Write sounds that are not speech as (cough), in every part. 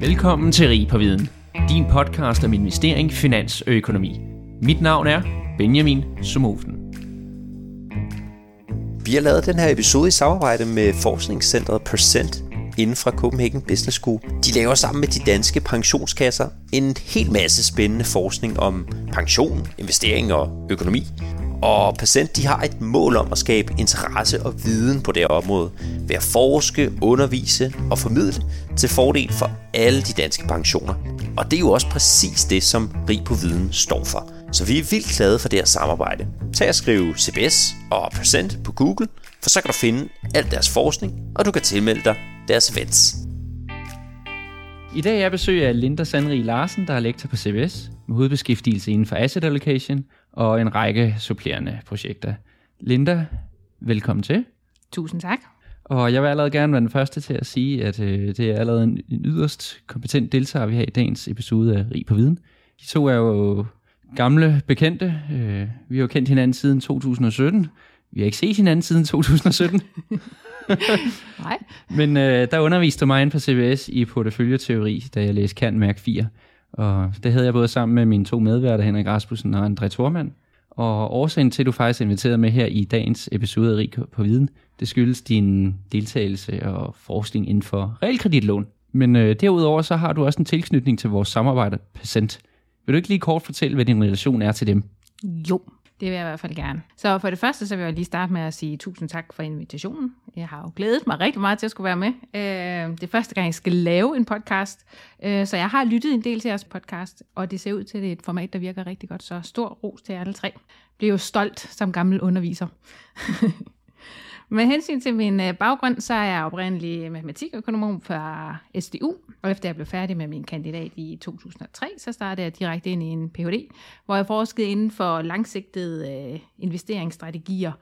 Velkommen til Rig på Viden, din podcast om investering, finans og økonomi. Mit navn er Benjamin Sumofen. Vi har lavet den her episode i samarbejde med forskningscentret Percent inden fra Copenhagen Business School. De laver sammen med de danske pensionskasser en hel masse spændende forskning om pension, investering og økonomi. Og Patient de har et mål om at skabe interesse og viden på det her område ved at forske, undervise og formidle til fordel for alle de danske pensioner. Og det er jo også præcis det, som Rig på Viden står for. Så vi er vildt glade for det her samarbejde. Tag og skriv CBS og Percent på Google, for så kan du finde al deres forskning, og du kan tilmelde dig deres events. I dag er jeg besøg af Linda Sandri Larsen, der er lektor på CBS, med hovedbeskæftigelse inden for asset allocation og en række supplerende projekter. Linda, velkommen til. Tusind tak. Og jeg vil allerede gerne være den første til at sige, at øh, det er allerede en, en yderst kompetent deltager, vi har i dagens episode af Rig på Viden. De to er jo gamle bekendte. Øh, vi har jo kendt hinanden siden 2017. Vi har ikke set hinanden siden 2017. (laughs) Nej. Men øh, der underviste du mig ind på CBS i porteføljeteori, da jeg læste Kant Mærk 4. Og det havde jeg både sammen med mine to medværter, Henrik Rasmussen og André Thormand. Og årsagen til, at du faktisk er inviteret med her i dagens episode af Rig på Viden, det skyldes din deltagelse og forskning inden for realkreditlån. Men øh, derudover så har du også en tilknytning til vores samarbejde Percent. Vil du ikke lige kort fortælle, hvad din relation er til dem? Jo, det vil jeg i hvert fald gerne. Så for det første, så vil jeg lige starte med at sige tusind tak for invitationen. Jeg har jo glædet mig rigtig meget til at skulle være med. Øh, det er første gang, jeg skal lave en podcast, øh, så jeg har lyttet en del til jeres podcast, og det ser ud til, at det er et format, der virker rigtig godt. Så stor ros til jer alle tre. Bliver jo stolt som gammel underviser. (laughs) Med hensyn til min øh, baggrund, så er jeg oprindelig øh, matematikøkonom fra SDU, og efter jeg blev færdig med min kandidat i 2003, så startede jeg direkte ind i en Ph.D., hvor jeg forskede inden for langsigtede øh, investeringsstrategier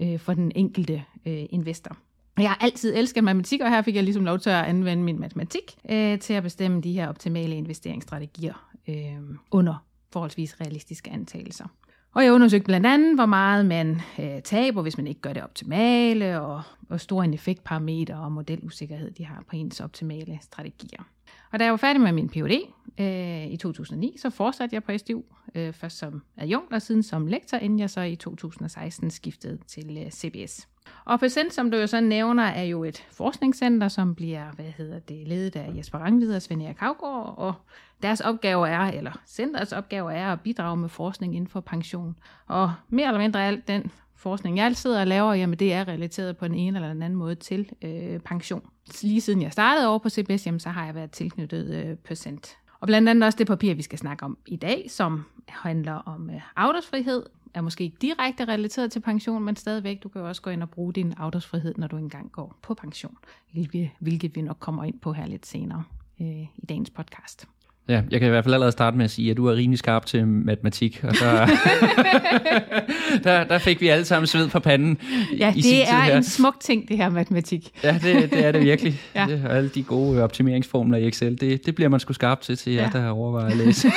øh, for den enkelte øh, investor. Jeg har altid elsket matematik, og her fik jeg ligesom lov til at anvende min matematik øh, til at bestemme de her optimale investeringsstrategier øh, under forholdsvis realistiske antagelser. Og jeg undersøgte blandt andet, hvor meget man øh, taber, hvis man ikke gør det optimale, og hvor stor en effektparameter og modelusikkerhed de har på ens optimale strategier. Og da jeg var færdig med min Ph.D. Øh, i 2009, så fortsatte jeg på SDU, øh, først som adjunkt og siden som lektor, inden jeg så i 2016 skiftede til øh, CBS. Og Percent, som du jo så nævner, er jo et forskningscenter, som bliver, hvad hedder det, ledet af Jesper Rangvid og Svend Erik Havgaard, og deres opgave er, eller centerets opgave er at bidrage med forskning inden for pension. Og mere eller mindre alt den forskning, jeg sidder og laver, jamen det er relateret på en ene eller anden måde til øh, pension. Lige siden jeg startede over på CBS, jamen, så har jeg været tilknyttet øh, Percent. Og blandt andet også det papir, vi skal snakke om i dag, som handler om øh, afdragsfrihed, er måske ikke direkte relateret til pension, men stadigvæk, du kan jo også gå ind og bruge din afdragsfrihed, når du engang går på pension, hvilket, hvilket vi nok kommer ind på her lidt senere øh, i dagens podcast. Ja, jeg kan i hvert fald allerede starte med at sige, at du er rimelig skarp til matematik, og der, (laughs) der, der fik vi alle sammen sved på panden. Ja, i det er her. en smuk ting, det her matematik. Ja, det, det er det virkelig. (laughs) ja. det, alle de gode optimeringsformler i Excel, det, det bliver man sgu skarp til, til jer, ja. der overvejer at læse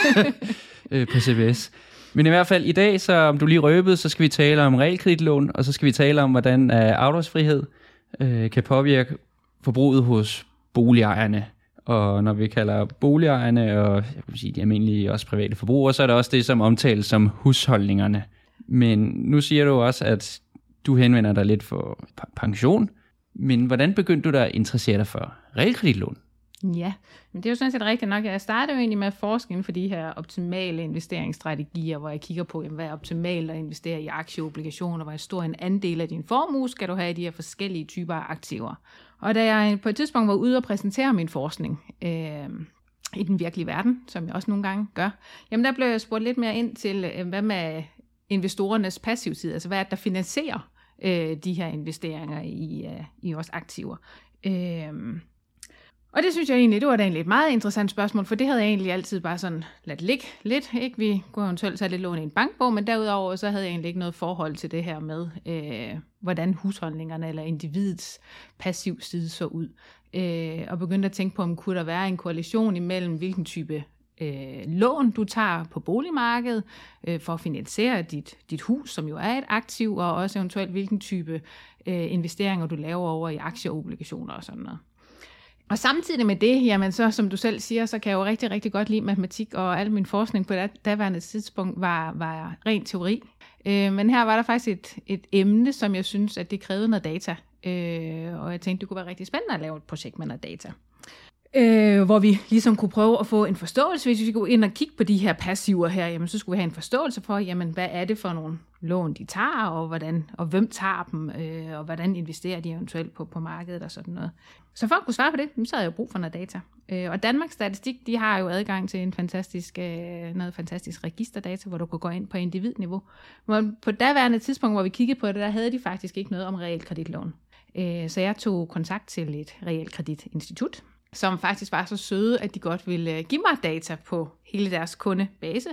(laughs) øh, på CBS. Men i hvert fald i dag, så om du lige røbede, så skal vi tale om realkreditlån, og så skal vi tale om, hvordan uh, afdragsfrihed uh, kan påvirke forbruget hos boligejerne. Og når vi kalder boligejerne og jeg vil sige, de almindelige også private forbrugere, så er det også det, som omtales som husholdningerne. Men nu siger du også, at du henvender dig lidt for pension. Men hvordan begyndte du der at interessere dig for realkreditlån? Ja, men det er jo sådan set rigtigt nok. Jeg startede jo egentlig med at forske inden for de her optimale investeringsstrategier, hvor jeg kigger på, jamen, hvad er optimalt at investere i aktieobligationer, hvor stor en andel af din formue skal du have i de her forskellige typer af aktiver. Og da jeg på et tidspunkt var ude og præsentere min forskning øh, i den virkelige verden, som jeg også nogle gange gør, jamen der blev jeg spurgt lidt mere ind til, øh, hvad med investorernes passivtid, altså hvad er det, der finansierer øh, de her investeringer i, øh, i vores aktiver. Øh, og det synes jeg egentlig, det var da egentlig et meget interessant spørgsmål, for det havde jeg egentlig altid bare sådan ladt ligge lidt. Ikke? Vi kunne eventuelt tage lidt lån i en bankbog, men derudover så havde jeg egentlig ikke noget forhold til det her med, øh, hvordan husholdningerne eller individets passiv side så ud. Øh, og begyndte at tænke på, om kunne der være en koalition imellem, hvilken type øh, lån, du tager på boligmarkedet øh, for at finansiere dit, dit hus, som jo er et aktiv, og også eventuelt hvilken type øh, investeringer du laver over i aktier og obligationer og sådan noget. Og samtidig med det, jamen så som du selv siger, så kan jeg jo rigtig, rigtig godt lide matematik, og al min forskning på det daværende tidspunkt var, var ren teori. Øh, men her var der faktisk et, et emne, som jeg synes, at det krævede noget data. Øh, og jeg tænkte, det kunne være rigtig spændende at lave et projekt med noget data øh, hvor vi ligesom kunne prøve at få en forståelse. Hvis vi skulle ind og kigge på de her passiver her, jamen, så skulle vi have en forståelse for, jamen, hvad er det for nogle lån, de tager, og, hvordan, og hvem tager dem, øh, og hvordan investerer de eventuelt på, på markedet og sådan noget. Så for at kunne svare på det, så havde jeg jo brug for noget data. Øh, og Danmarks Statistik, de har jo adgang til en fantastisk, øh, noget fantastisk registerdata, hvor du kan gå ind på individniveau. Men på daværende tidspunkt, hvor vi kiggede på det, der havde de faktisk ikke noget om realkreditlån. Øh, så jeg tog kontakt til et realkreditinstitut, som faktisk var så søde, at de godt ville øh, give mig data på hele deres kundebase,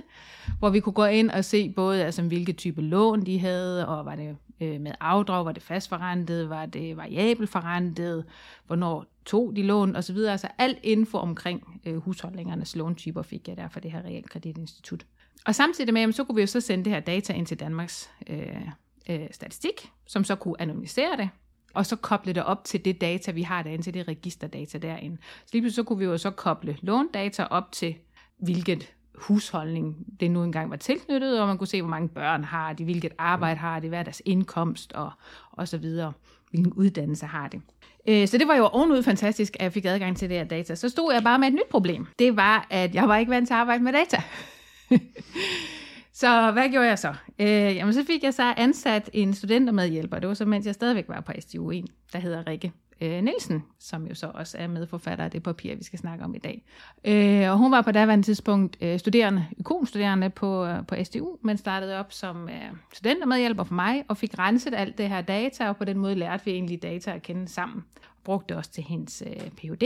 hvor vi kunne gå ind og se både, altså, hvilke type lån de havde, og var det øh, med afdrag, var det fastforrentet, var det variabel forrentet, hvornår tog de lån osv. Altså alt info omkring øh, husholdningernes låntyper fik jeg der fra det her realkreditinstitut. Og samtidig med, så kunne vi jo så sende det her data ind til Danmarks øh, øh, statistik, som så kunne anonymisere det, og så koble det op til det data, vi har derinde, til det registerdata derinde. Så lige pludselig så kunne vi jo så koble låndata op til, hvilket husholdning det nu engang var tilknyttet, og man kunne se, hvor mange børn har de, hvilket arbejde har de, hvad er deres indkomst, og, og så videre, hvilken uddannelse har de. Øh, så det var jo ovenud fantastisk, at jeg fik adgang til det her data. Så stod jeg bare med et nyt problem. Det var, at jeg var ikke vant til at arbejde med data. (laughs) Så hvad gjorde jeg så? Øh, jamen, så fik jeg så ansat en studentermedhjælper. Det var så, mens jeg stadigvæk var på SDU1, der hedder Rikke øh, Nielsen, som jo så også er medforfatter af det papir, vi skal snakke om i dag. Øh, og hun var på daværende tidspunkt øh, studerende, ikonstuderende på, øh, på SDU, men startede op som øh, studentermedhjælper for mig, og fik renset alt det her data, og på den måde lærte vi egentlig data at kende sammen. Brugte også til hendes øh, Ph.D.,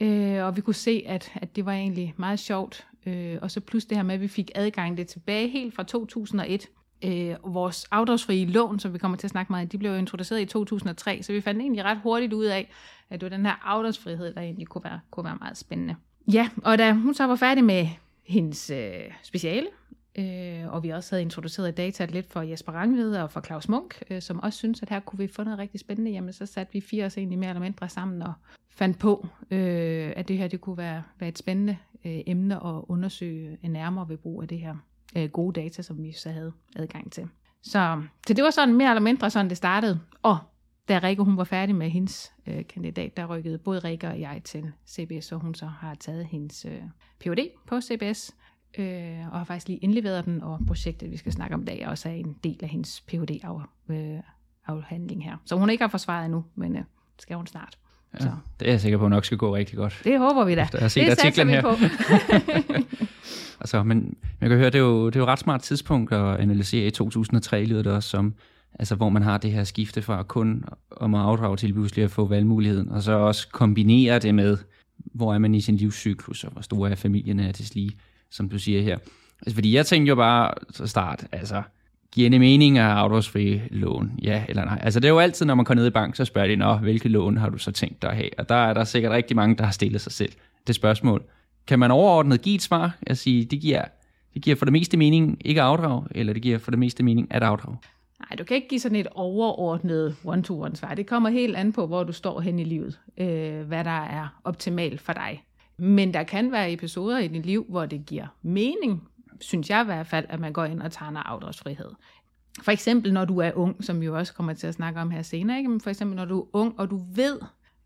Øh, og vi kunne se, at, at det var egentlig meget sjovt. Øh, og så plus det her med, at vi fik adgang det tilbage helt fra 2001. Øh, vores afdragsfrie lån, som vi kommer til at snakke meget om, de blev introduceret i 2003, så vi fandt egentlig ret hurtigt ud af, at det var den her afdragsfrihed, der egentlig kunne være, kunne være meget spændende. Ja, og da hun så var færdig med hendes øh, speciale, øh, og vi også havde introduceret data lidt for Jesper Rangved og for Claus Munk, øh, som også synes, at her kunne vi få noget rigtig spændende, jamen så satte vi fire os egentlig mere eller mindre sammen og fandt på, øh, at det her det kunne være, være et spændende øh, emne at undersøge øh, nærmere ved brug af det her øh, gode data, som vi så havde adgang til. Så, så det var sådan mere eller mindre sådan, det startede. Og da Rikke hun var færdig med hendes øh, kandidat, der rykkede både Rikke og jeg til CBS, og hun så har taget hendes øh, Ph.D. på CBS, øh, og har faktisk lige indleveret den, og projektet, vi skal snakke om i dag, også er en del af hendes Ph.D. Øh, afhandling her. Så hun ikke har forsvaret endnu, men øh, skal hun snart. Ja, så. Det er jeg sikker på nok skal gå rigtig godt. Det håber vi da. Efter at have set det artiklen her. På. (laughs) altså, men jeg kan høre, det er, jo, det er jo et ret smart tidspunkt at analysere i 2003, lyder det også som, altså, hvor man har det her skifte fra kun om at afdrage til pludselig at få valgmuligheden, og så også kombinere det med, hvor er man i sin livscyklus, og hvor store er familien er til lige, som du siger her. Altså, fordi jeg tænkte jo bare så start, altså, giver det mening at have afdragsfri lån? Ja eller nej? Altså det er jo altid, når man går ned i bank, så spørger de, Nå, hvilke lån har du så tænkt dig at have? Og der er der sikkert rigtig mange, der har stillet sig selv det spørgsmål. Kan man overordnet give et svar? Jeg sige, det giver, det giver for det meste mening ikke at afdrage, eller det giver for det meste mening at afdrage? Nej, du kan ikke give sådan et overordnet one-to-one svar. Det kommer helt an på, hvor du står hen i livet, øh, hvad der er optimalt for dig. Men der kan være episoder i dit liv, hvor det giver mening synes jeg i hvert fald, at man går ind og tager en afdragsfrihed. For eksempel når du er ung, som vi jo også kommer til at snakke om her senere, ikke? men for eksempel når du er ung, og du ved,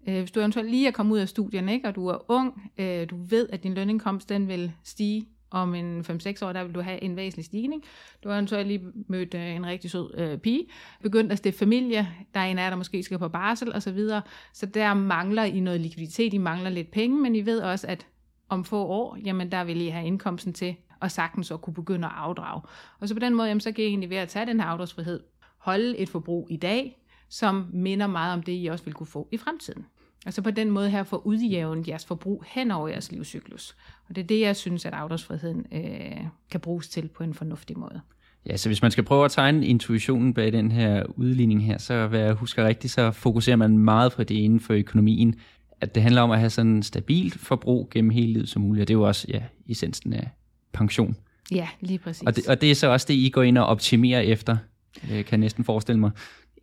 øh, hvis du eventuelt lige er kommet ud af studierne, ikke? og du er ung, øh, du ved, at din lønindkomst den vil stige om en 5-6 år, der vil du have en væsentlig stigning. Du har eventuelt lige mødt øh, en rigtig sød øh, pige, begyndt at stifte familie, der er en af jer, der måske skal på barsel osv., så, videre. så der mangler I noget likviditet, I mangler lidt penge, men I ved også, at om få år, jamen der vil I have indkomsten til og sagtens at kunne begynde at afdrage. Og så på den måde, jamen, så kan I egentlig ved at tage den her afdragsfrihed, holde et forbrug i dag, som minder meget om det, I også vil kunne få i fremtiden. Og så på den måde her få udjævnet jeres forbrug hen over jeres livscyklus. Og det er det, jeg synes, at afdragsfriheden øh, kan bruges til på en fornuftig måde. Ja, så hvis man skal prøve at tegne intuitionen bag den her udligning her, så hvad jeg husker rigtigt, så fokuserer man meget på det inden for økonomien, at det handler om at have sådan en stabilt forbrug gennem hele livet som muligt, og det er jo også ja, essensen af, pension. Ja, lige præcis. Og det, og det er så også det, I går ind og optimerer efter, kan jeg næsten forestille mig.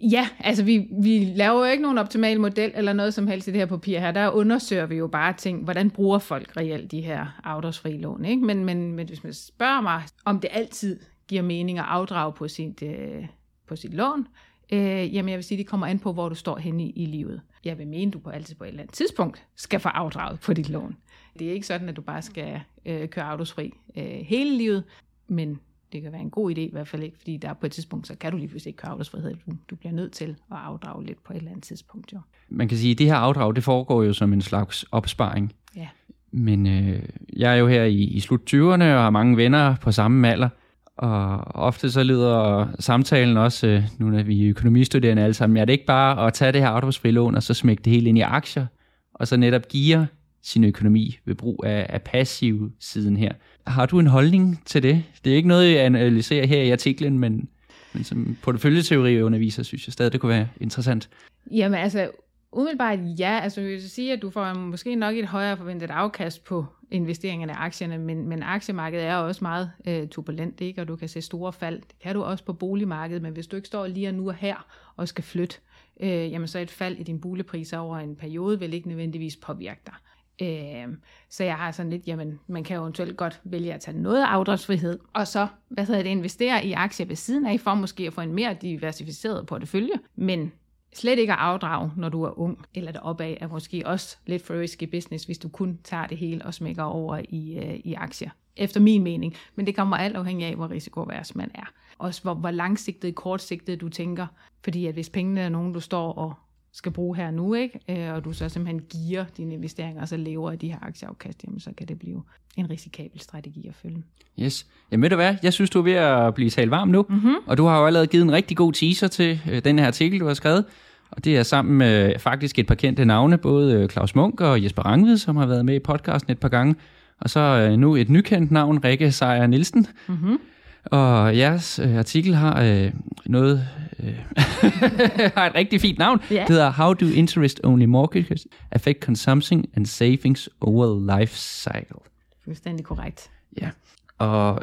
Ja, altså vi, vi laver jo ikke nogen optimal model eller noget som helst i det her papir her. Der undersøger vi jo bare ting, hvordan bruger folk reelt de her afdragsfri lån. Ikke? Men, men, men hvis man spørger mig, om det altid giver mening at afdrage på sit, øh, på sit lån, øh, jamen jeg vil sige, det kommer an på, hvor du står henne i, i livet. Jeg vil mene, du på altid på et eller andet tidspunkt skal få afdraget på dit lån. Det er ikke sådan, at du bare skal øh, køre afdragsfri øh, hele livet, men det kan være en god idé, i hvert fald ikke, fordi der på et tidspunkt, så kan du lige pludselig ikke køre afdragsfrihed. Du, du bliver nødt til at afdrage lidt på et eller andet tidspunkt. Jo. Man kan sige, at det her afdrag, det foregår jo som en slags opsparing. Ja. Men øh, jeg er jo her i, i slut 20'erne og har mange venner på samme alder. Og ofte så lyder samtalen også, øh, nu når vi er økonomistuderende alle sammen, er det ikke bare at tage det her afdragsfri og så smække det hele ind i aktier, og så netop give sin økonomi ved brug af, af passiv siden her. Har du en holdning til det? Det er ikke noget, jeg analyserer her i artiklen, men, men som porteføljeteoriunderviser synes jeg stadig, det kunne være interessant. Jamen altså, umiddelbart ja. Altså jeg vil sige, at du får måske nok et højere forventet afkast på investeringerne af aktierne, men, men aktiemarkedet er også meget øh, turbulent, ikke? og du kan se store fald. Det kan du også på boligmarkedet, men hvis du ikke står lige nu og her og skal flytte, øh, jamen så et fald i din boligpris over en periode vil ikke nødvendigvis påvirke dig. Øh, så jeg har sådan lidt, jamen man kan jo eventuelt godt vælge at tage noget afdragsfrihed, og så, hvad hedder det, investere i aktier ved siden af, for måske at få en mere diversificeret portefølje, men slet ikke at afdrage, når du er ung, eller deroppe af, er måske også lidt for risky business, hvis du kun tager det hele og smækker over i, øh, i aktier. Efter min mening. Men det kommer alt afhængig af, hvor risikoværs man er. Også hvor, hvor langsigtet, kortsigtet du tænker. Fordi at hvis pengene er nogen, du står og skal bruge her nu, ikke? Øh, og du så simpelthen giver dine investeringer, og så lever af de her aktieafkast, jamen så kan det blive en risikabel strategi at følge. Yes. Jamen ved du hvad, jeg synes, du er ved at blive talt varm nu, mm-hmm. og du har jo allerede givet en rigtig god teaser til øh, den her artikel, du har skrevet. Og det er sammen med faktisk et par kendte navne, både øh, Claus Munk og Jesper Rangvid, som har været med i podcasten et par gange. Og så øh, nu et nykendt navn, Rikke Sejer Nielsen. Mm-hmm. Og jeres øh, artikel har øh, noget øh, (laughs) har et rigtig fint navn. Yeah. Det hedder How do interest only mortgages affect consumption and savings over life cycle. Fuldstændig korrekt. Ja, og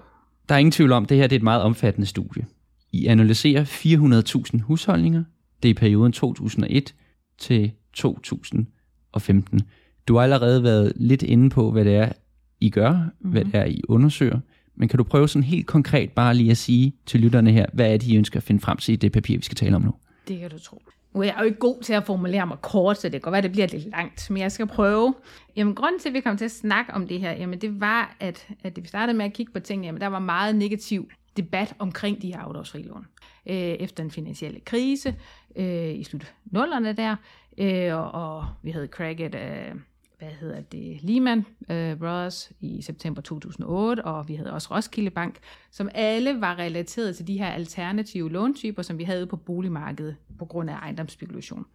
der er ingen tvivl om, at det her det er et meget omfattende studie. I analyserer 400.000 husholdninger. Det er i perioden 2001 til 2015. Du har allerede været lidt inde på, hvad det er, I gør, mm-hmm. hvad det er, I undersøger. Men kan du prøve sådan helt konkret bare lige at sige til lytterne her, hvad er det, I ønsker at finde frem til i det papir, vi skal tale om nu? Det kan du tro. Nu er jeg jo ikke god til at formulere mig kort, så det kan godt være, det bliver lidt langt, men jeg skal prøve. Jamen, grunden til, at vi kom til at snakke om det her, jamen, det var, at, at vi startede med at kigge på ting, jamen, der var meget negativ debat omkring de her afdragsfri lån. Øh, efter den finansielle krise øh, i slut nullerne der, øh, og, og vi havde cracket af øh, hvad hedder det, Lehman øh, Brothers i september 2008, og vi havde også Roskilde Bank, som alle var relateret til de her alternative låntyper, som vi havde på boligmarkedet på grund af ejendomsspekulation.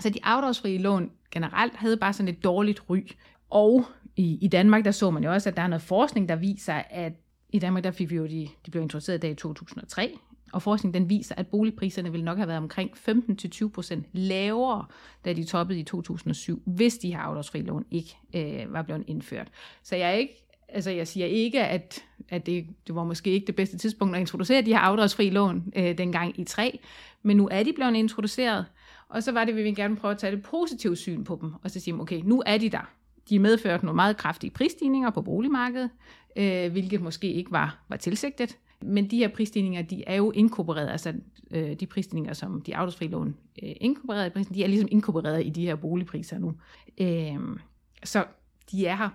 Så de afdragsfrie lån generelt havde bare sådan et dårligt ry. Og i, i Danmark, der så man jo også, at der er noget forskning, der viser, at i Danmark, der fik vi jo de, de blev introduceret i 2003, og forskning den viser, at boligpriserne ville nok have været omkring 15-20% lavere, da de toppede i 2007, hvis de her afdragsfri lån ikke øh, var blevet indført. Så jeg er ikke altså jeg siger ikke, at, at det, det var måske ikke det bedste tidspunkt at introducere de her afdragsfri lån øh, dengang i 3, men nu er de blevet introduceret, og så var det, vi vil gerne prøve at tage det positive syn på dem, og så sige, okay, nu er de der. De medførte nogle meget kraftige prisstigninger på boligmarkedet, øh, hvilket måske ikke var, var tilsigtet. Men de her prisstigninger, de er jo inkorporeret, altså øh, de prisstigninger, som de afdragsfri lån øh, inkorporeret i prisen, de er ligesom inkorporeret i de her boligpriser nu. Øh, så de er her,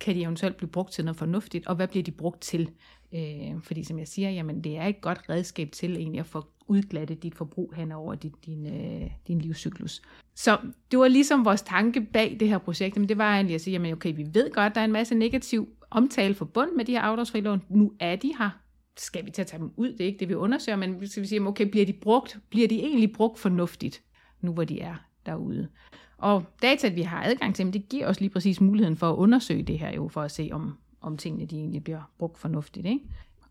kan de eventuelt blive brugt til noget fornuftigt, og hvad bliver de brugt til? Øh, fordi som jeg siger, jamen det er et godt redskab til egentlig at få udglattet dit forbrug hen over din, din, øh, din livscyklus. Så det var ligesom vores tanke bag det her projekt, men det var egentlig at sige, jamen okay, vi ved godt, der er en masse negativ omtale forbundet med de her afdragsfrilån. Nu er de her, skal vi til at tage dem ud, det er ikke det, vi undersøger, men skal vi sige, okay, bliver de brugt, bliver de egentlig brugt fornuftigt, nu hvor de er derude? Og data, vi har adgang til, det giver os lige præcis muligheden for at undersøge det her jo, for at se, om, om tingene de egentlig bliver brugt fornuftigt. Ikke?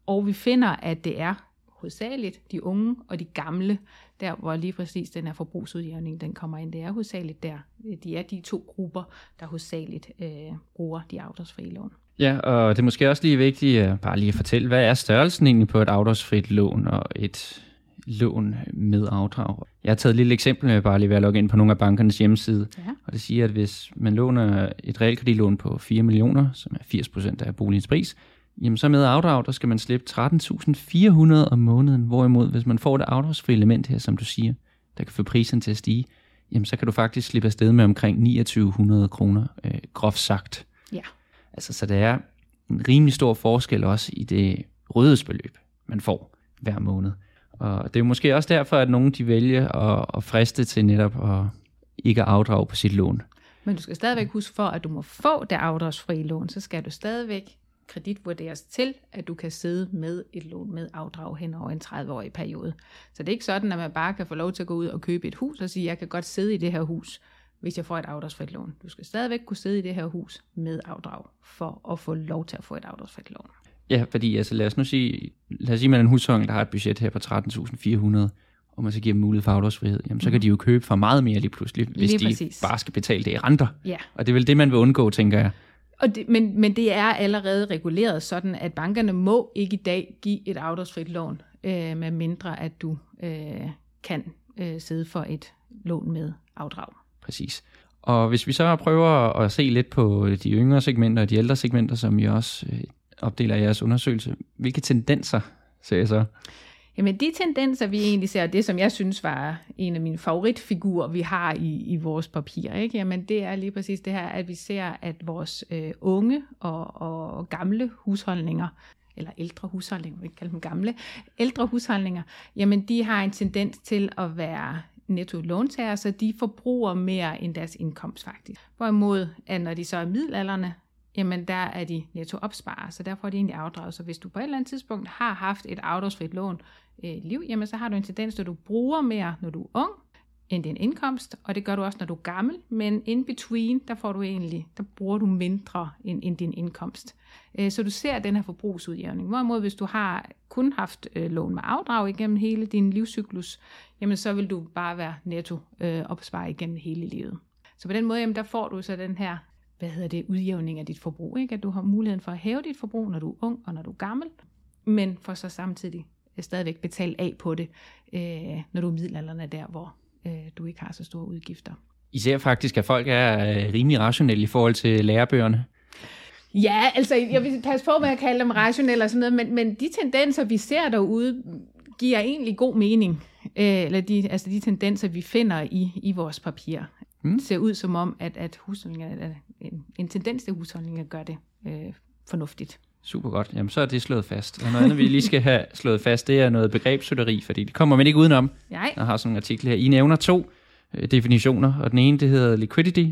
Og vi finder, at det er hovedsageligt de unge og de gamle, der hvor lige præcis den her forbrugsudjævning, den kommer ind. Det er hovedsageligt der. De er de to grupper, der hovedsageligt øh, bruger de afdragsfrie lån. Ja, og det er måske også lige vigtigt uh, bare lige at fortælle, hvad er størrelsen egentlig på et afdragsfrit lån og et, lån med afdrag. Jeg har taget et lille eksempel med bare lige ved at logge ind på nogle af bankernes hjemmeside. Ja. Og det siger, at hvis man låner et realkreditlån på 4 millioner, som er 80 procent af boligens pris, jamen så med afdrag, der skal man slippe 13.400 om måneden. Hvorimod, hvis man får det afdragsfri element her, som du siger, der kan få prisen til at stige, jamen så kan du faktisk slippe afsted med omkring 2900 kroner, øh, groft sagt. Ja. Altså, så det er en rimelig stor forskel også i det rådighedsbeløb, man får hver måned. Og det er jo måske også derfor, at nogen de vælger at, at friste til netop at ikke at afdrage på sit lån. Men du skal stadigvæk huske for, at du må få det afdragsfri lån, så skal du stadigvæk kreditvurderes til, at du kan sidde med et lån med afdrag hen over en 30-årig periode. Så det er ikke sådan, at man bare kan få lov til at gå ud og købe et hus og sige, jeg kan godt sidde i det her hus, hvis jeg får et afdragsfrit lån. Du skal stadigvæk kunne sidde i det her hus med afdrag, for at få lov til at få et afdragsfrit lån. Ja, fordi altså, lad os nu sige, lad os sige, man er en husholdning, der har et budget her på 13.400, og man så giver dem mulighed for afdragsfrihed, jamen så kan de jo købe for meget mere lige pludselig, hvis lige de præcis. bare skal betale det i renter. Ja. Og det er vel det, man vil undgå, tænker jeg. Og det, men, men det er allerede reguleret sådan, at bankerne må ikke i dag give et afdragsfrit lån, øh, med mindre at du øh, kan øh, sidde for et lån med afdrag. Præcis. Og hvis vi så prøver at se lidt på de yngre segmenter og de ældre segmenter, som I også øh, opdeler i jeres undersøgelse, hvilke tendenser ser I så? Jamen de tendenser, vi egentlig ser, det som jeg synes var en af mine favoritfigurer, vi har i, i vores papir, ikke? Jamen det er lige præcis det her, at vi ser, at vores øh, unge og, og gamle husholdninger, eller ældre husholdninger, vi kan kalde dem gamle, ældre husholdninger, jamen de har en tendens til at være netto låntager, så de forbruger mere end deres indkomst faktisk. Hvorimod, at når de så er middelalderne, jamen der er de netto opsparer, så derfor er de egentlig afdraget. Så hvis du på et eller andet tidspunkt har haft et afdragsfrit lån øh, liv, jamen så har du en tendens, at du bruger mere, når du er ung, end din indkomst, og det gør du også, når du er gammel, men in between, der får du egentlig, der bruger du mindre end, end din indkomst. Øh, så du ser den her forbrugsudjævning. Hvorimod, hvis du har kun haft øh, lån med afdrag igennem hele din livscyklus, jamen så vil du bare være netto øh, opspare igennem hele livet. Så på den måde, jamen, der får du så den her hvad hedder det, udjævning af dit forbrug. Ikke? At du har muligheden for at hæve dit forbrug, når du er ung og når du er gammel, men for så samtidig stadigvæk betale af på det, øh, når du er middelalderne der, hvor øh, du ikke har så store udgifter. I ser faktisk, at folk er øh, rimelig rationelle i forhold til lærebøgerne. Ja, altså jeg vil passe på med at kalde dem rationelle og sådan noget, men, men de tendenser, vi ser derude, giver egentlig god mening. Øh, eller de, altså de tendenser, vi finder i, i vores papir. Mm. ser ud som om, at, at husholdninger, en, en tendens til husholdninger gør det øh, fornuftigt. Super godt. Jamen, så er det slået fast. Og noget andet, vi lige skal have (laughs) slået fast, det er noget begrebsøtteri, fordi det kommer man ikke udenom. Nej. Jeg har sådan en artikel her. I nævner to øh, definitioner, og den ene, det hedder liquidity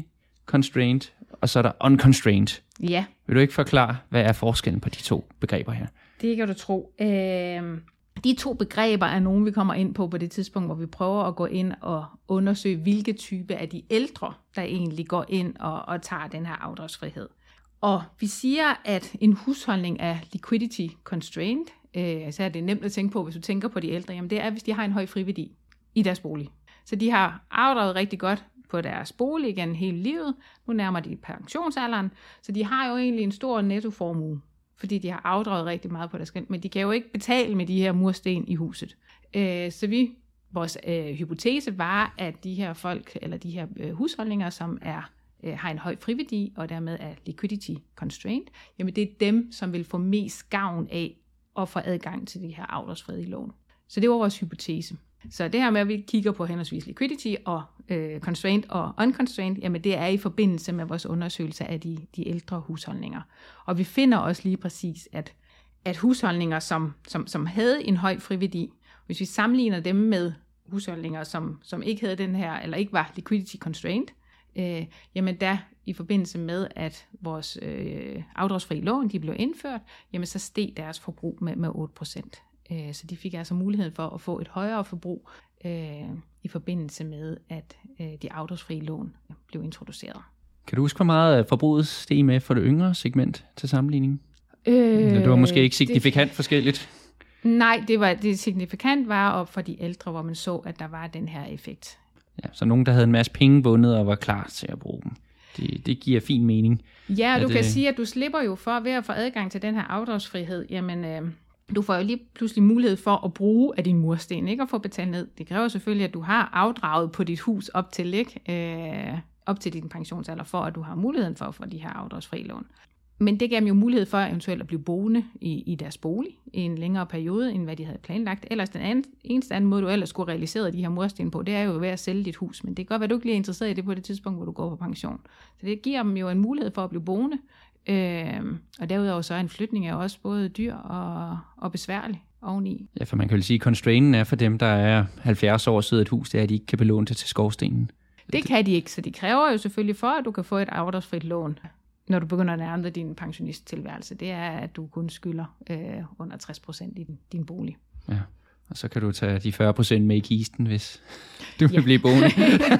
constrained, og så er der unconstrained. Ja. Vil du ikke forklare, hvad er forskellen på de to begreber her? Det kan du tro. Øh, de to begreber er nogle, vi kommer ind på på det tidspunkt, hvor vi prøver at gå ind og undersøge, hvilke type af de ældre, der egentlig går ind og, og tager den her afdragsfrihed. Og vi siger, at en husholdning er liquidity constrained, øh, altså, så er det nemt at tænke på, hvis du tænker på de ældre, jamen det er, hvis de har en høj friværdi i deres bolig. Så de har afdraget rigtig godt på deres bolig igen hele livet. Nu nærmer de pensionsalderen, så de har jo egentlig en stor nettoformue fordi de har afdraget rigtig meget på deres gæld, men de kan jo ikke betale med de her mursten i huset. Øh, så vi, vores øh, hypotese var, at de her folk, eller de her øh, husholdninger, som er øh, har en høj friværdi, og dermed er liquidity constraint, jamen det er dem, som vil få mest gavn af at få adgang til de her avlersfredige lån. Så det var vores hypotese. Så det her med, at vi kigger på henholdsvis liquidity og øh, constraint og unconstraint, jamen det er i forbindelse med vores undersøgelse af de, de ældre husholdninger. Og vi finder også lige præcis, at, at husholdninger, som, som, som havde en høj friværdi, hvis vi sammenligner dem med husholdninger, som, som ikke havde den her, eller ikke var liquidity constraint, øh, jamen der i forbindelse med, at vores øh, afdragsfri lån de blev indført, jamen så steg deres forbrug med, med 8%. Øh, så de fik altså mulighed for at få et højere forbrug øh, i forbindelse med, at øh, de afdragsfrie lån blev introduceret. Kan du huske, hvor meget forbruget steg med for det yngre segment til sammenligning? Øh, det var måske ikke signifikant det, forskelligt. Nej, det var det signifikant var op for de ældre, hvor man så, at der var den her effekt. Ja, så nogen, der havde en masse penge bundet og var klar til at bruge dem. Det, det giver fin mening. Ja, og du kan sige, at du slipper jo for ved at få adgang til den her afdragsfrihed. Jamen, øh, du får jo lige pludselig mulighed for at bruge af din mursten, ikke? Og få betalt ned. Det kræver selvfølgelig, at du har afdraget på dit hus op til, ikke? Øh, op til din pensionsalder, for at du har muligheden for at få de her afdragsfri lån. Men det gav dem jo mulighed for eventuelt at blive boende i, i deres bolig i en længere periode, end hvad de havde planlagt. Ellers den anden, eneste anden måde, du ellers skulle realisere de her mursten på, det er jo ved at sælge dit hus. Men det kan godt være, du ikke bliver interesseret i det på det tidspunkt, hvor du går på pension. Så det giver dem jo en mulighed for at blive boende. Øh, og derudover så er en flytning er også både dyr og, og besværlig oveni. Ja, for man kan jo sige, at constrainen er for dem, der er 70 år siden et hus, det er, at de ikke kan belåne det til skovstenen. Det kan de ikke, så de kræver jo selvfølgelig for, at du kan få et afdragsfrit lån når du begynder at nærme dig din pensionisttilværelse, det er, at du kun skylder øh, under 60 procent i din, din bolig. Ja, og så kan du tage de 40 procent med i kisten, hvis (laughs) du vil ja. blive boende.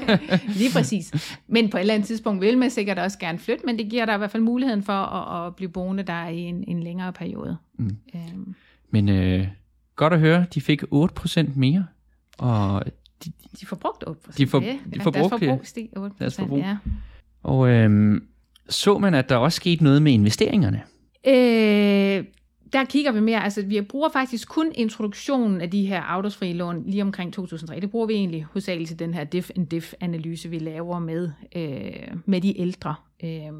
(laughs) Lige præcis. Men på et eller andet tidspunkt vil man sikkert også gerne flytte, men det giver dig i hvert fald muligheden for at, at blive boende der i en, en længere periode. Mm. Øhm. Men øh, godt at høre, de fik 8 procent mere, og de, de får brugt 8 procent. De får, de får brugt, deres forbrug steg 8 procent, ja. Og øhm, så man, at der også skete noget med investeringerne? Øh, der kigger vi mere, altså vi bruger faktisk kun introduktionen af de her afdragsfrie lån lige omkring 2003. Det bruger vi egentlig hovedsageligt til den her diff and diff analyse vi laver med, øh, med de ældre. Øh,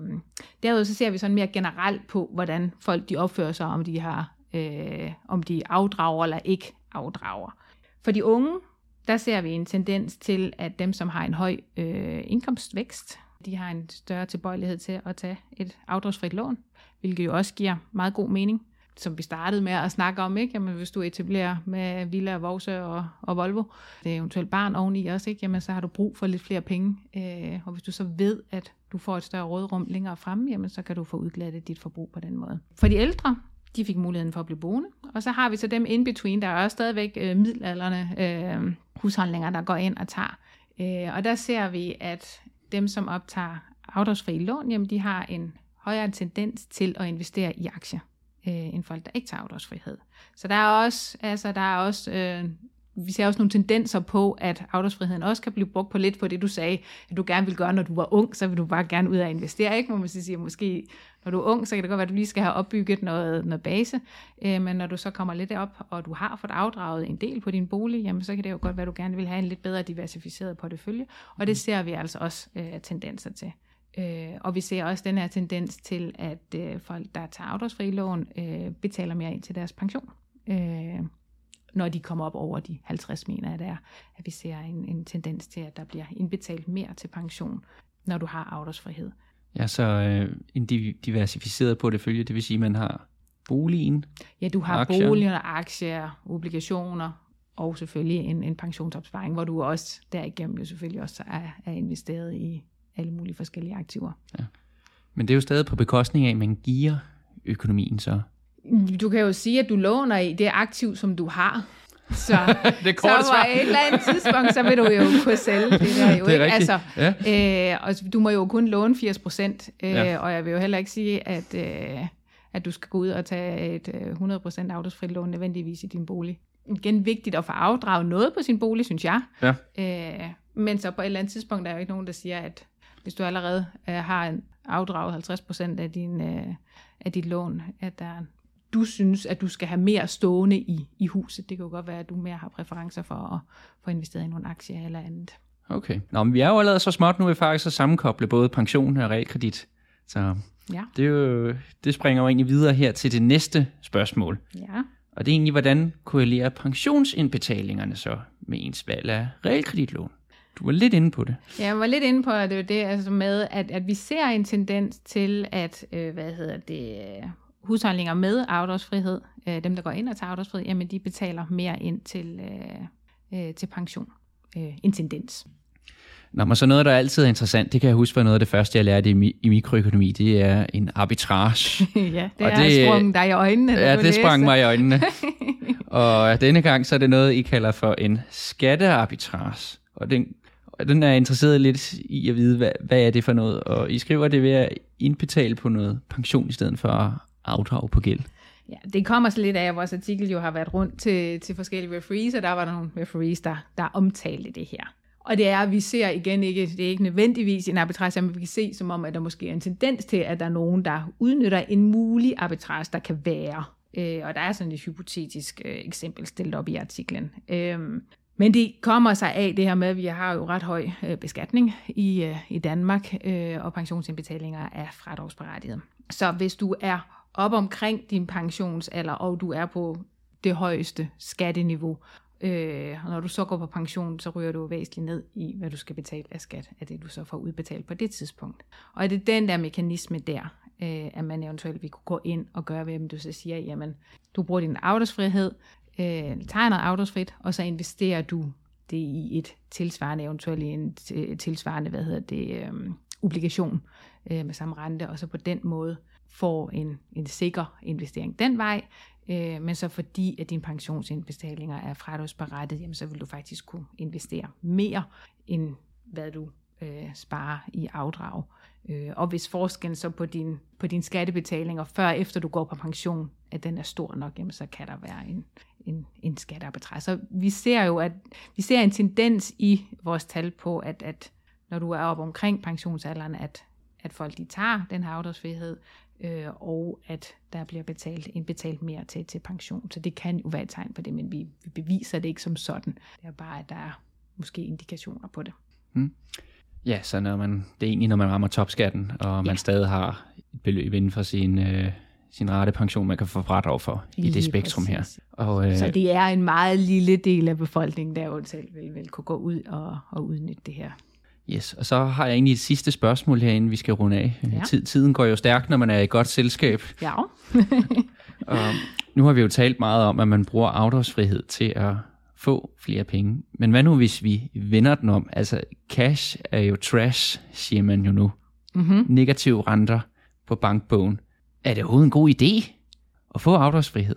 derudover så ser vi sådan mere generelt på, hvordan folk de opfører sig, om de har, øh, om de afdrager eller ikke afdrager. For de unge, der ser vi en tendens til, at dem, som har en høj øh, indkomstvækst, de har en større tilbøjelighed til at tage et afdragsfrit lån, hvilket jo også giver meget god mening, som vi startede med at snakke om, ikke? Jamen, hvis du etablerer med Villa, Vose og, og Volvo, det er eventuelt barn oveni også, ikke? Jamen, så har du brug for lidt flere penge. Øh, og hvis du så ved, at du får et større rådrum længere fremme, jamen, så kan du få udglattet dit forbrug på den måde. For de ældre, de fik muligheden for at blive boende. Og så har vi så dem in between, der er også stadigvæk øh, middelalderne øh, husholdninger, der går ind og tager. Øh, og der ser vi, at dem, som optager afdragsfri lån, jamen de har en højere tendens til at investere i aktier, øh, end folk, der ikke tager afdragsfrihed. Så der er også, altså, der er også øh, vi ser også nogle tendenser på, at afdragsfriheden også kan blive brugt på lidt på det, du sagde, at du gerne vil gøre, når du var ung, så vil du bare gerne ud og investere, ikke? Må man sige, måske når du er ung, så kan det godt være, at du lige skal have opbygget noget, noget base, øh, men når du så kommer lidt op, og du har fået afdraget en del på din bolig, jamen så kan det jo godt være, at du gerne vil have en lidt bedre diversificeret portefølje, og det ser vi altså også øh, tendenser til. Øh, og vi ser også den her tendens til, at øh, folk, der tager afdragsfri lån, øh, betaler mere ind til deres pension. Øh, når de kommer op over de 50, mener jeg, det er, at vi ser en, en tendens til, at der bliver indbetalt mere til pension, når du har afdragsfrihed. Ja, så øh, en diversificeret på det følge, det vil sige, at man har boligen, Ja, du har aktier. boliger, aktier, obligationer, og selvfølgelig en, en pensionsopsparing, hvor du også derigennem jo selvfølgelig også er, er investeret i alle mulige forskellige aktiver. Ja. Men det er jo stadig på bekostning af, at man giver økonomien så. Du kan jo sige, at du låner i det aktiv, som du har. Så, (laughs) det så på et eller andet tidspunkt, så vil du jo kunne sælge det der jo. Det er ikke? Altså, ja. øh, og du må jo kun låne 80 procent, øh, ja. og jeg vil jo heller ikke sige, at, øh, at du skal gå ud og tage et 100 øh, procent afdragsfrit lån nødvendigvis i din bolig. Igen vigtigt at få afdraget noget på sin bolig, synes jeg. Ja. Øh, men så på et eller andet tidspunkt, der er jo ikke nogen, der siger, at hvis du allerede øh, har en afdraget 50 procent af, din, øh, af dit lån, at der du synes, at du skal have mere stående i, i huset. Det kan jo godt være, at du mere har præferencer for at få investeret i nogle aktier eller andet. Okay. Nå, men vi er jo allerede så småt nu, at vi faktisk at sammenkoble både pension og realkredit. Så ja. det, er jo, det springer jo egentlig videre her til det næste spørgsmål. Ja. Og det er egentlig, hvordan korrelerer pensionsindbetalingerne så med ens valg af realkreditlån? Du var lidt inde på det. Ja, jeg var lidt inde på det, det altså med, at, at vi ser en tendens til, at øh, hvad hedder det, husholdninger med afdragsfrihed, øh, dem der går ind og tager afdragsfrihed, jamen de betaler mere ind til, øh, øh, til pension. Øh, en tendens. Nå, men så noget, der altid er interessant, det kan jeg huske var noget af det første, jeg lærte i, i mikroøkonomi, det er en arbitrage. (laughs) ja, det og er det, sprunget dig i øjnene. Ja, det sprang mig i øjnene. (laughs) og denne gang, så er det noget, I kalder for en skattearbitrage. Og den, og den er interesseret lidt i at vide, hvad, hvad er det for noget. Og I skriver det ved at indbetale på noget pension i stedet for afdrag på gæld. Ja, det kommer så lidt af, at vores artikel jo har været rundt til, til forskellige referees, og der var der nogle referees, der, der omtalte det her. Og det er, at vi ser igen ikke, det er ikke nødvendigvis en arbitrage, men vi kan se som om, at der måske er en tendens til, at der er nogen, der udnytter en mulig arbitrage, der kan være Øh, og der er sådan et hypotetisk øh, eksempel stillet op i artiklen. Øh, men det kommer sig af det her med, at vi har jo ret høj øh, beskatning i, øh, i Danmark, øh, og pensionsindbetalinger er fradragsberettiget. Så hvis du er op omkring din pensionsalder, og du er på det højeste skatteniveau, øh, og når du så går på pension, så ryger du væsentligt ned i, hvad du skal betale af skat, af det du så får udbetalt på det tidspunkt. Og er det den der mekanisme der, øh, at man eventuelt vil kunne gå ind og gøre, hvem du så siger, jamen, du bruger din afdragsfrihed, øh, tager noget afdragsfrit, og så investerer du det i et tilsvarende, eventuelt i en øh, tilsvarende, hvad hedder det, øh, obligation øh, med samme rente, og så på den måde får en, en sikker investering den vej, øh, men så fordi at dine pensionsindbetalinger er fradragsberettet, jamen så vil du faktisk kunne investere mere, end hvad du øh, sparer i afdrag. Øh, og hvis forskellen så på din, på din skattebetalinger, før og efter du går på pension, at den er stor nok, jamen så kan der være en, en, en skattearbitrage. Så vi ser jo, at vi ser en tendens i vores tal på, at, at når du er op omkring pensionsalderen, at, at folk de tager den her afdragsfrihed, øh, og at der bliver betalt, indbetalt mere til, til pension. Så det kan jo være et tegn på det, men vi, vi beviser det ikke som sådan. Det er bare, at der er måske indikationer på det. Mm. Ja, så når man, det er egentlig, når man rammer topskatten, og man ja. stadig har et beløb inden for sin, øh, sin rette pension, man kan få fradrag for Lige i det spektrum præcis. her. Og, øh, så det er en meget lille del af befolkningen, der jo selv vil, vil kunne gå ud og, og udnytte det her. Yes, og så har jeg egentlig et sidste spørgsmål herinde, vi skal runde af. Ja. Tid, tiden går jo stærkt, når man er i godt selskab. Ja. (laughs) og nu har vi jo talt meget om, at man bruger afdragsfrihed til at få flere penge. Men hvad nu, hvis vi vender den om? Altså, cash er jo trash, siger man jo nu. Mm-hmm. Negative renter på bankbogen. Er det overhovedet en god idé at få afdragsfrihed?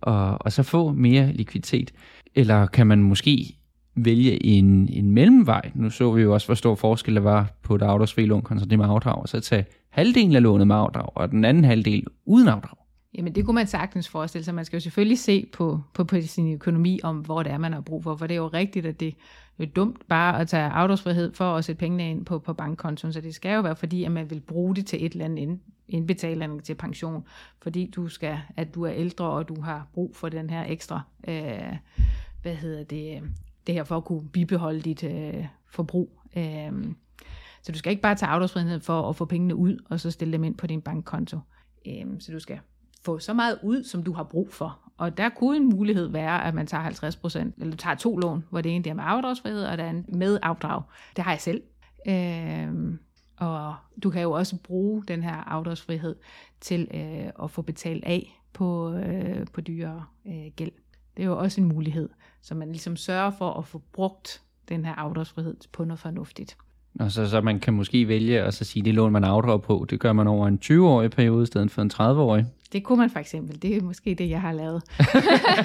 Og, og så få mere likviditet? Eller kan man måske vælge en, en mellemvej. Nu så vi jo også, hvor stor forskel der var på et afdragsfri lån kontra det med afdrag, og så tage halvdelen af lånet med afdrag, og den anden halvdel uden afdrag. Jamen det kunne man sagtens forestille sig. Man skal jo selvfølgelig se på, på, på sin økonomi, om hvor det er, man har brug for. For det er jo rigtigt, at det er dumt bare at tage afdragsfrihed for at sætte pengene ind på, på bankkontoen. Så det skal jo være fordi, at man vil bruge det til et eller andet indbetaling til pension. Fordi du skal, at du er ældre, og du har brug for den her ekstra, øh, hvad hedder det, det her for at kunne bibeholde dit øh, forbrug. Øh, så du skal ikke bare tage afdragsfriheden for at få pengene ud, og så stille dem ind på din bankkonto. Øh, så du skal få så meget ud, som du har brug for. Og der kunne en mulighed være, at man tager 50 procent, eller du tager to lån, hvor det ene er med afdragsfrihed, og det andet med afdrag. Det har jeg selv. Øh, og du kan jo også bruge den her afdragsfrihed til øh, at få betalt af på, øh, på dyre øh, gæld. Det er jo også en mulighed, så man ligesom sørger for at få brugt den her afdragsfrihed på noget fornuftigt. Og så, så man kan måske vælge at så sige, det lån, man afdrager på, det gør man over en 20-årig periode i stedet for en 30-årig. Det kunne man for eksempel. Det er måske det, jeg har lavet.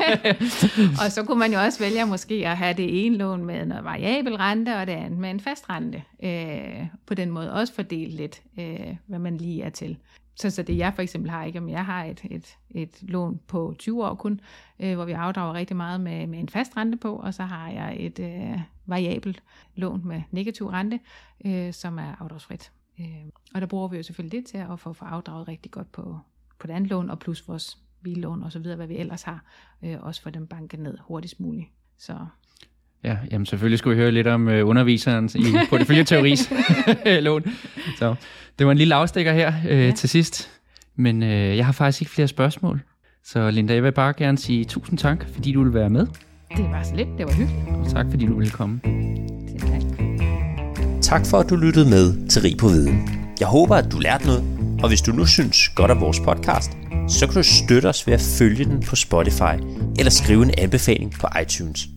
(laughs) og så kunne man jo også vælge måske at have det ene lån med noget variabel rente, og det andet med en fast rente. Øh, på den måde også fordele lidt, øh, hvad man lige er til. Så, så det jeg for eksempel har ikke, om jeg har et, et, et lån på 20 år kun, øh, hvor vi afdrager rigtig meget med, med en fast rente på, og så har jeg et øh, variabelt lån med negativ rente, øh, som er afdragsfrit. Øh, og der bruger vi jo selvfølgelig det til at få, få afdraget rigtig godt på, på det andet lån, og plus vores billån og så videre, hvad vi ellers har, øh, også for dem banket ned hurtigst muligt. Så Ja, jamen selvfølgelig skulle vi høre lidt om øh, underviseren i (laughs) porteføljeteoris (laughs) lån. Så det var en lille afstikker her øh, ja. til sidst. Men øh, jeg har faktisk ikke flere spørgsmål. Så Linda, jeg vil bare gerne sige tusind tak, fordi du ville være med. Det var så lidt, det var hyggeligt. Og tak, fordi du ville komme. Tak. Tak for, at du lyttede med til Rig på Viden. Jeg håber, at du lærte noget, og hvis du nu synes godt om vores podcast, så kan du støtte os ved at følge den på Spotify, eller skrive en anbefaling på iTunes.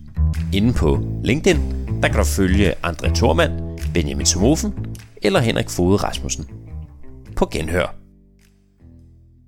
Inde på LinkedIn, der kan du følge André Thormand, Benjamin Somofen eller Henrik Fode Rasmussen. På genhør.